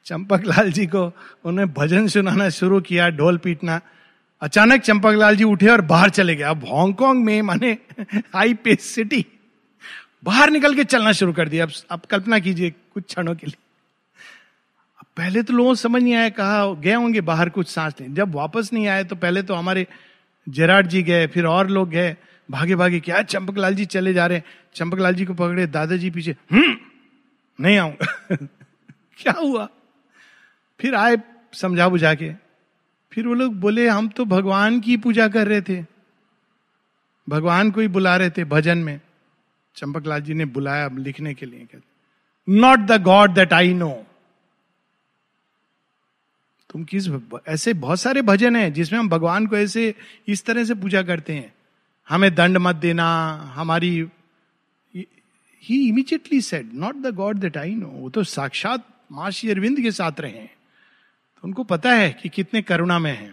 चंपक लाल जी को उन्होंने भजन सुनाना शुरू किया, ढोल पीटना। अचानक चंपक लाल जी उठे और बाहर चले गए। अब हांगकांग में, माने हाई पेस सिटी, बाहर निकल के चलना शुरू कर दिया। अब अब कल्पना कीजिए कुछ क्षणों के लिए। अब पहले तो लोगों समझ नहीं आया, कहा, गए होंगे बाहर कुछ सांस लें जब वापस नहीं आए तो पहले तो हमारे जेराट जी गए, फिर और लोग गए। भागे भागे क्या चंपक लाल जी चले जा रहे हैं। चंपक लाल जी को पकड़े, दादाजी पीछे हम्म नहीं आऊँगा क्या हुआ? फिर आए समझा बुझा के फिर वो लोग बोले, हम तो भगवान की पूजा कर रहे थे। भगवान को ही बुला रहे थे भजन में। चंपक लाल जी ने बुलाया लिखने के लिए, कहते not the God that I know तुम किस, ऐसे बहुत सारे भजन हैं जिसमें हम भगवान को ऐसे, इस तरह से पूजा करते हैं। हमें दंड मत देना, हमारी ही immediately said not the God that I know वो तो साक्षात माँ श्री अरविंद के साथ रहे हैं। तो उनको पता है कि कितने करुणा में है।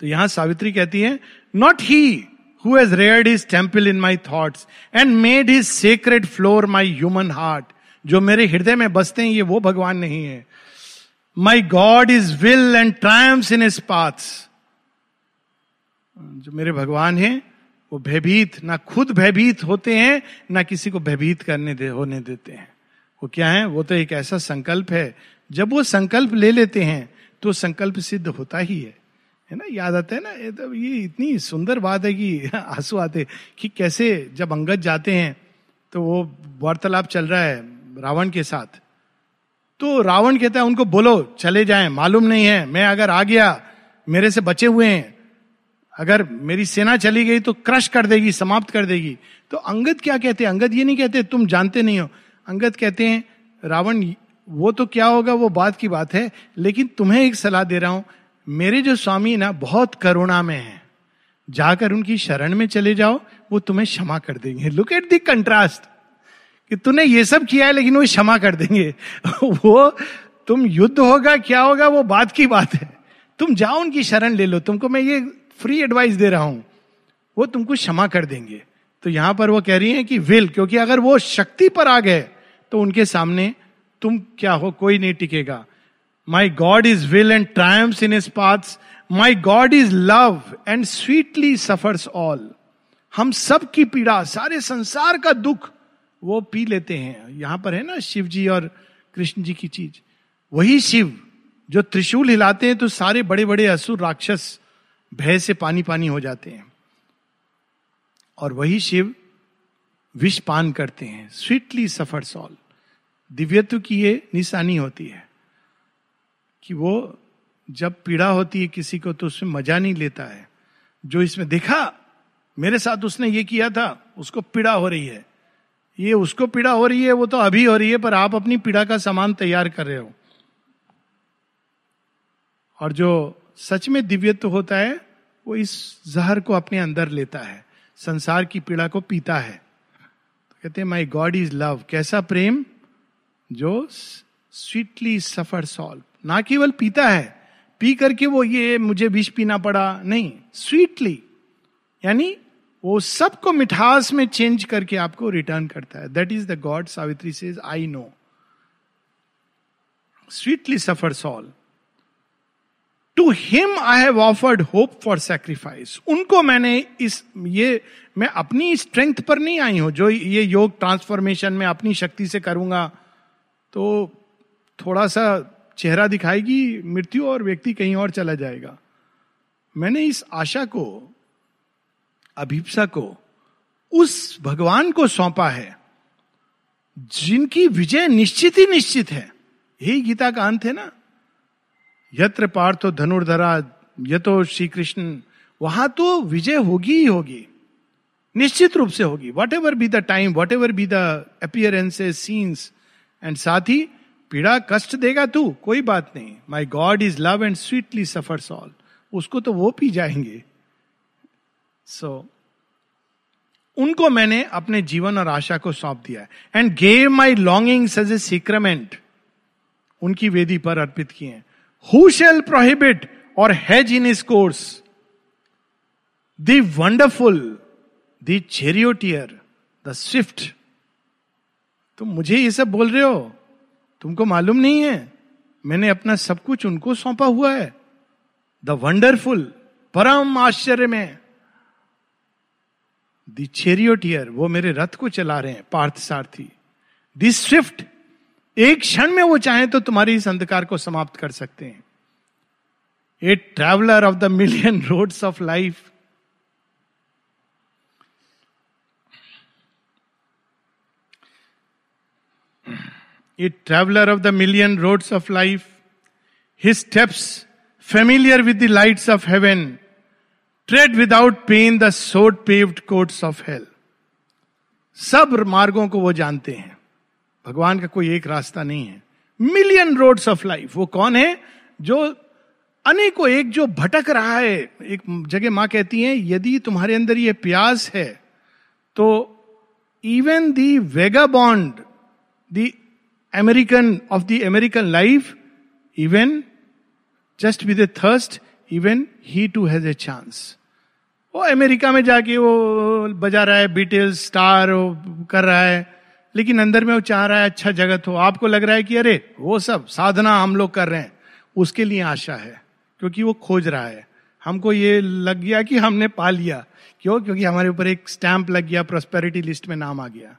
तो यहाँ सावित्री कहती है not he who has reared his temple in my thoughts and made his sacred floor my human heart जो मेरे हृदय में बसते हैं, ये वो भगवान नहीं है। My God is will and triumphs in his paths जो मेरे भगवान हैं, वो भयभीत, ना खुद भयभीत होते हैं, ना किसी को भयभीत करने दे, होने देते हैं। वो क्या है? वो तो एक ऐसा संकल्प है। जब वो संकल्प ले लेते हैं तो संकल्प सिद्ध होता ही है। है ना? याद आता है ना? ये तो ये इतनी सुंदर बात है कि आँसू आते कि कैसे जब अंगद जाते हैं तो वो वार्तालाप चल रहा है रावण के साथ। तो रावण कहता है, उनको बोलो, चले जाएँ, मालूम नहीं है। मैं अगर आ गया, मेरे से बचे हुए हैं अगर मेरी सेना चली गई तो क्रश कर देगी, समाप्त कर देगी। तो अंगद क्या कहते हैं? अंगद ये नहीं कहते, तुम जानते नहीं हो। अंगद कहते हैं, रावण, वो तो क्या होगा, वो बात की बात है, लेकिन तुम्हें एक सलाह दे रहा हूँ। मेरे जो स्वामी ना, बहुत करुणा में है। जाकर उनकी शरण में चले जाओ, वो तुम्हें क्षमा कर देंगे। लुक एट द कंट्रास्ट कि तूने ये सब किया है, लेकिन वो क्षमा कर देंगे। वो, तुम युद्ध होगा, क्या होगा, वो बात की बात है। तुम जाओ, उनकी शरण ले लो। तुमको मैं ये फ्री एडवाइस दे रहा हूँ, वो तुमको क्षमा कर देंगे। तो यहाँ पर वो कह रही है कि विल, क्योंकि अगर वो शक्ति पर आ गए तो उनके सामने तुम क्या हो, कोई नहीं टिकेगा। My God is will and triumphs in his paths my God is love and sweetly suffers all हम सब की पीड़ा, सारे संसार का दुख, वो पी लेते हैं। यहाँ पर है ना शिव जी और कृष्ण जी की चीज़। वही शिव जो त्रिशूल हिलाते हैं तो सारे बड़े बड़े असुर राक्षस भय से पानी पानी हो जाते हैं। और वही शिव विष पान करते हैं। स्वीटली सफ़र सॉल दिव्यत्व की ये निशानी होती है कि वो जब पीड़ा होती है किसी को तो उसमें मज़ा नहीं लेता है। जो इसमें देखा, मेरे साथ उसने ये किया था, उसको पीड़ा हो रही है। ये उसको पीड़ा हो रही है, वो तो अभी हो रही है, पर आप अपनी पीड़ा का सामान तैयार कर रहे हो। और जो सच में दिव्यत्व होता है, वो इस जहर को अपने अंदर लेता है, संसार की पीड़ा को पीता है। तो कहते हैं माई गॉड इज़ लव कैसा प्रेम? जो स्वीटली सफ़र सॉल्व ना केवल पीता है, पी करके वो ये मुझे विष पीना पड़ा, नहीं स्वीटली यानी वो सबको मिठास में चेंज करके आपको रिटर्न करता है। That is the God Savitri says I know sweetly suffer soul to him I have offered hope for sacrifice उनको मैंने इस, ये, मैं अपनी स्ट्रेंथ पर नहीं आई हूँ, जो ये योग ट्रांसफॉर्मेशन में अपनी शक्ति से करूँगा। तो थोड़ा सा चेहरा दिखाएगी मृत्यु और व्यक्ति कहीं और चला जाएगा। मैंने इस आशा को, अभिप्सा को, उस भगवान को सौंपा है, जिनकी विजय निश्चित ही निश्चित है। यही गीता का अंत है ना? यत्र पार्थो धनुर्धरा यतो श्री कृष्ण वहाँ तो विजय होगी ही होगी। निश्चित रूप से होगी। Whatever be the time whatever be the scenes and साथ ही पीड़ा कष्ट देगा तू कोई बात नहीं। My God is love and sweetly suffer all उसको तो वो पी जाएँगे। सो so, उनको मैंने अपने जीवन और आशा को सौंप दिया and gave my longings as a sacrament उनकी वेदी पर अर्पित किए हु। शेल प्रोहिबिट और has in his course the wonderful the the swift तुम मुझे ये सब बोल रहे हो? तुमको मालूम नहीं है? मैंने अपना सब कुछ उनको सौंपा हुआ है। द वंडरफुल परम आश्चर्य में। दी वो मेरे रथ को चला रहे हैं, पार्थ सारथी। दिस स्विफ्ट एक क्षण में वो चाहे तो तुम्हारे इस अंधकार को समाप्त कर सकते हैं। A traveller of the million roads of life a traveller of the million roads of life his steps familiar with the lights of heaven tread without pain the sod paved courts of hell सब मार्गों को वो जानते हैं। भगवान का कोई एक रास्ता नहीं है। मिलियन रोड्स ऑफ़ लाइफ वो कौन है? जो अनेकों एक जो भटक रहा है। एक जगह माँ कहती है, यदि तुम्हारे अंदर ये प्यास है तो even the vagabond the American of the American life even just with a thirst even he too has a chance वो अमेरिका में जाके वो बजा रहा है बीटेल्स स्टार कर रहा है। लेकिन अंदर में वो चाह रहा है अच्छा जगत हो। आपको लग रहा है कि, अरे, वो सब साधना हम लोग कर रहे हैं। उसके लिए आशा है, क्योंकि वो खोज रहा है। हमको ये लग गया कि हमने पा लिया। क्यों? क्योंकि हमारे ऊपर एक स्टैंप लग गया प्रोस्पेरिटी लिस्ट में नाम आ गया।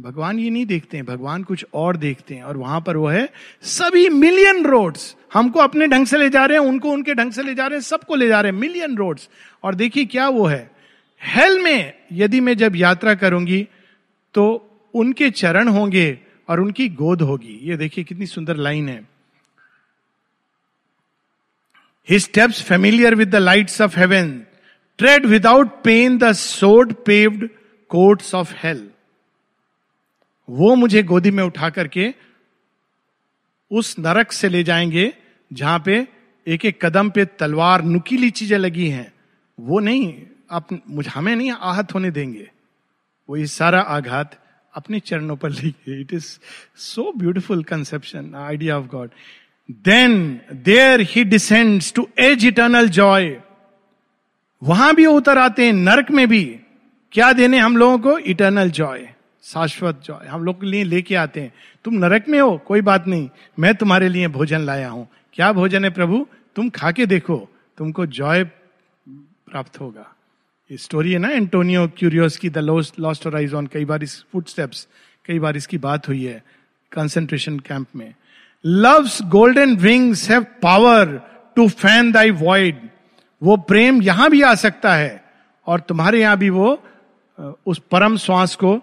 भगवान ये नहीं देखते हैं, भगवान कुछ और देखते हैं, और वहाँ पर वो है, सभी मिलियन रोड्स हमको अपने ढंग से ले जा रहे हैं, उनको उनके ढंग से ले जा रहे हैं, सबको ले जा रहे हैं मिलियन रोड्स और देखिए क्या वो है। हेल में यदि मैं जब यात्रा करूँगी तो उनके चरण होंगे और उनकी गोद होगी। ये देखिए कितनी सुंदर लाइन है। His steps familiar with the lights of heaven tread without pain the sword paved courts of hell. वो मुझे गोदी में उठा करके उस नरक से ले जाएँगे जहाँ पे एक एक कदम पे तलवार नुकीली चीज़ें लगी हैं। वो नहीं, आप मुझ, हमें नहीं आहत होने देंगे। वो ये सारा आघात अपने चरणों पर लीजिए it is so beautiful conception idea of God then there he descends to as eternal joy वहाँ भी उतर आते हैं, नरक में भी। क्या देने हम लोगों को? इटर्नल जॉय शाश्वत जॉय हम लोग के लिए लेके आते हैं। तुम नरक में हो, कोई बात नहीं। मैं तुम्हारे लिए भोजन लाया हूँ। क्या भोजन है प्रभु? तुम खा के देखो, तुमको जॉय प्राप्त होगा। ये स्टोरी है ना एंटोनियो क्यूरियोस की द लॉस्ट लॉस्ट ऑन कई बार इस फुट स्टेप्स कई बार इसकी बात हुई है कंसेंट्रेशन कैंप में। Love's golden wings have power to fan thy void वो प्रेम यहाँ भी आ सकता है, और तुम्हारे यहाँ भी वो उस परम श्वास को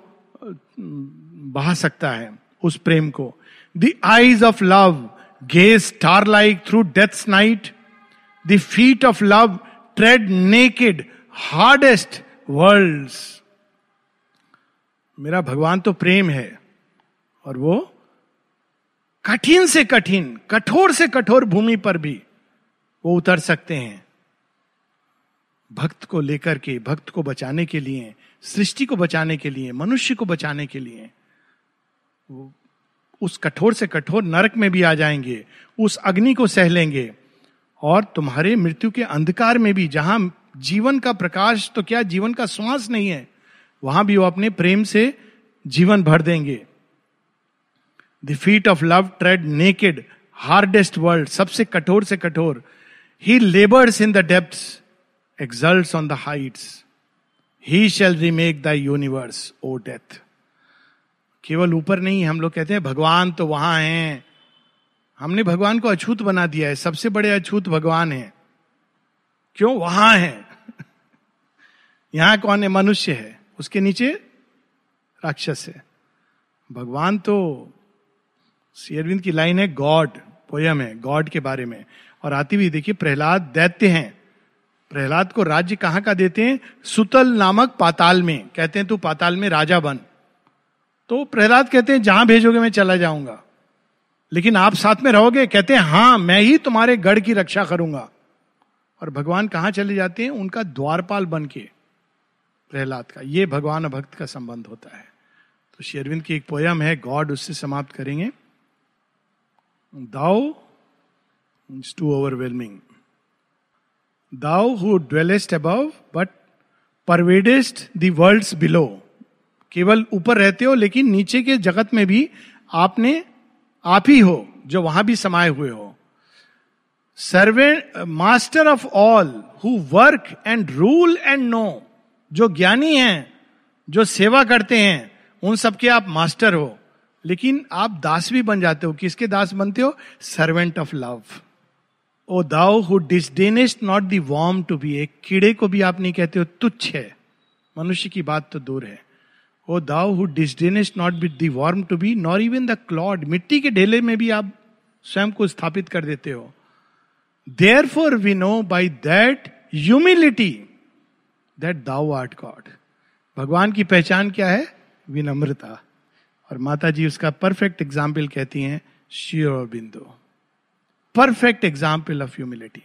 बहा सकता है, उस प्रेम को। The eyes of love gaze star like through death night the feet of love tread naked hardest world मेरा भगवान तो प्रेम है, और वो कठिन से कठिन, कठोर से कठोर भूमि पर भी वो उतर सकते हैं। भक्त को लेकर के, भक्त को बचाने के लिए, सृष्टि को बचाने के लिए, मनुष्य को बचाने के लिए, वो उस कठोर से कठोर नरक में भी आ जाएँगे, उस अग्नि को सह लेंगे, और तुम्हारे मृत्यु के अंधकार में भी, जहाँ जीवन का प्रकाश तो क्या जीवन का श्वास नहीं है, वहाँ भी वो अपने प्रेम से जीवन भर देंगे। The feet of love tread naked hardest world सबसे कठोर से कठोर। He labours in the depth exult on the heights he shall remake the universe O death केवल ऊपर नहीं, हम लोग कहते हैं भगवान तो वहाँ हैं। हमने भगवान को अछूत बना दिया है, सबसे बड़े अछूत भगवान है। क्यों वहाँ है? यहाँ कौन है? मनुष्य है। उसके नीचे राक्षस है। भगवान तो शेरविंद की लाइन है, गॉड, पोयम है, गॉड के बारे में। और आती हुई देखिए, प्रहलाद दैत्य हैं। प्रहलाद को राज्य कहाँ का देते हैं? सुतल नामक पाताल में। कहते हैं, तू पाताल में राजा बन। तो प्रहलाद कहते हैं, जहाँ भेजोगे मैं चला जाऊँगा। लेकिन आप साथ में रहोगे? कहते हैं, हाँ, मैं ही तुम्हारे गढ़ की रक्षा करूँगा। और भगवान कहाँ चले जाते हैं? उनका द्वारपाल बन के, प्रहलाद का। ये भगवान भक्त का संबंध होता है। तो शेरविंद की एक पोयम है, गॉड उससे समाप्त करेंगे। Thou too overwhelming. Thou who dwellest above, but pervadest the world below. केवल ऊपर रहते हो, लेकिन नीचे के जगत में भी आपने आप ही हो, जो वहाँ भी समाये हुए हो। सर्वे master of all who work and rule and know जो ज्ञानी हैं, जो सेवा करते हैं, उन सबके आप मास्टर हो। लेकिन आप दास भी बन जाते हो। किसके दास बनते हो? Servant of love O thou who disdainest not the worm to be एक कीड़े को भी आप नहीं कहते हो, तुच्छ है। मनुष्य की बात तो दूर है। O thou who disdainest not be the worm to be not even the clod मिट्टी के ढेले में भी आप स्वयं को स्थापित कर देते हो। Therefore we know by that humility that thou art God भगवान की पहचान क्या है? विनम्रता। और माता जी उसका परफेक्ट एग्ज़ाम्पल कहती हैं शिव बिंदु परफेक्ट एग्ज़ाम्पल ऑफ़ ह्यूमिलिटी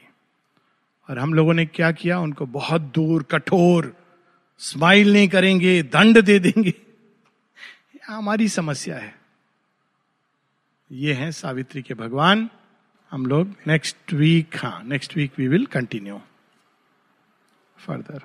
और हम लोगों ने क्या किया? उनको बहुत दूर, कठोर स्माइल नहीं करेंगे, दंड दे देंगे। हमारी समस्या है। ये है सावित्री के भगवान। हम लोग नेक्स्ट वीक हाँ next week we will continue further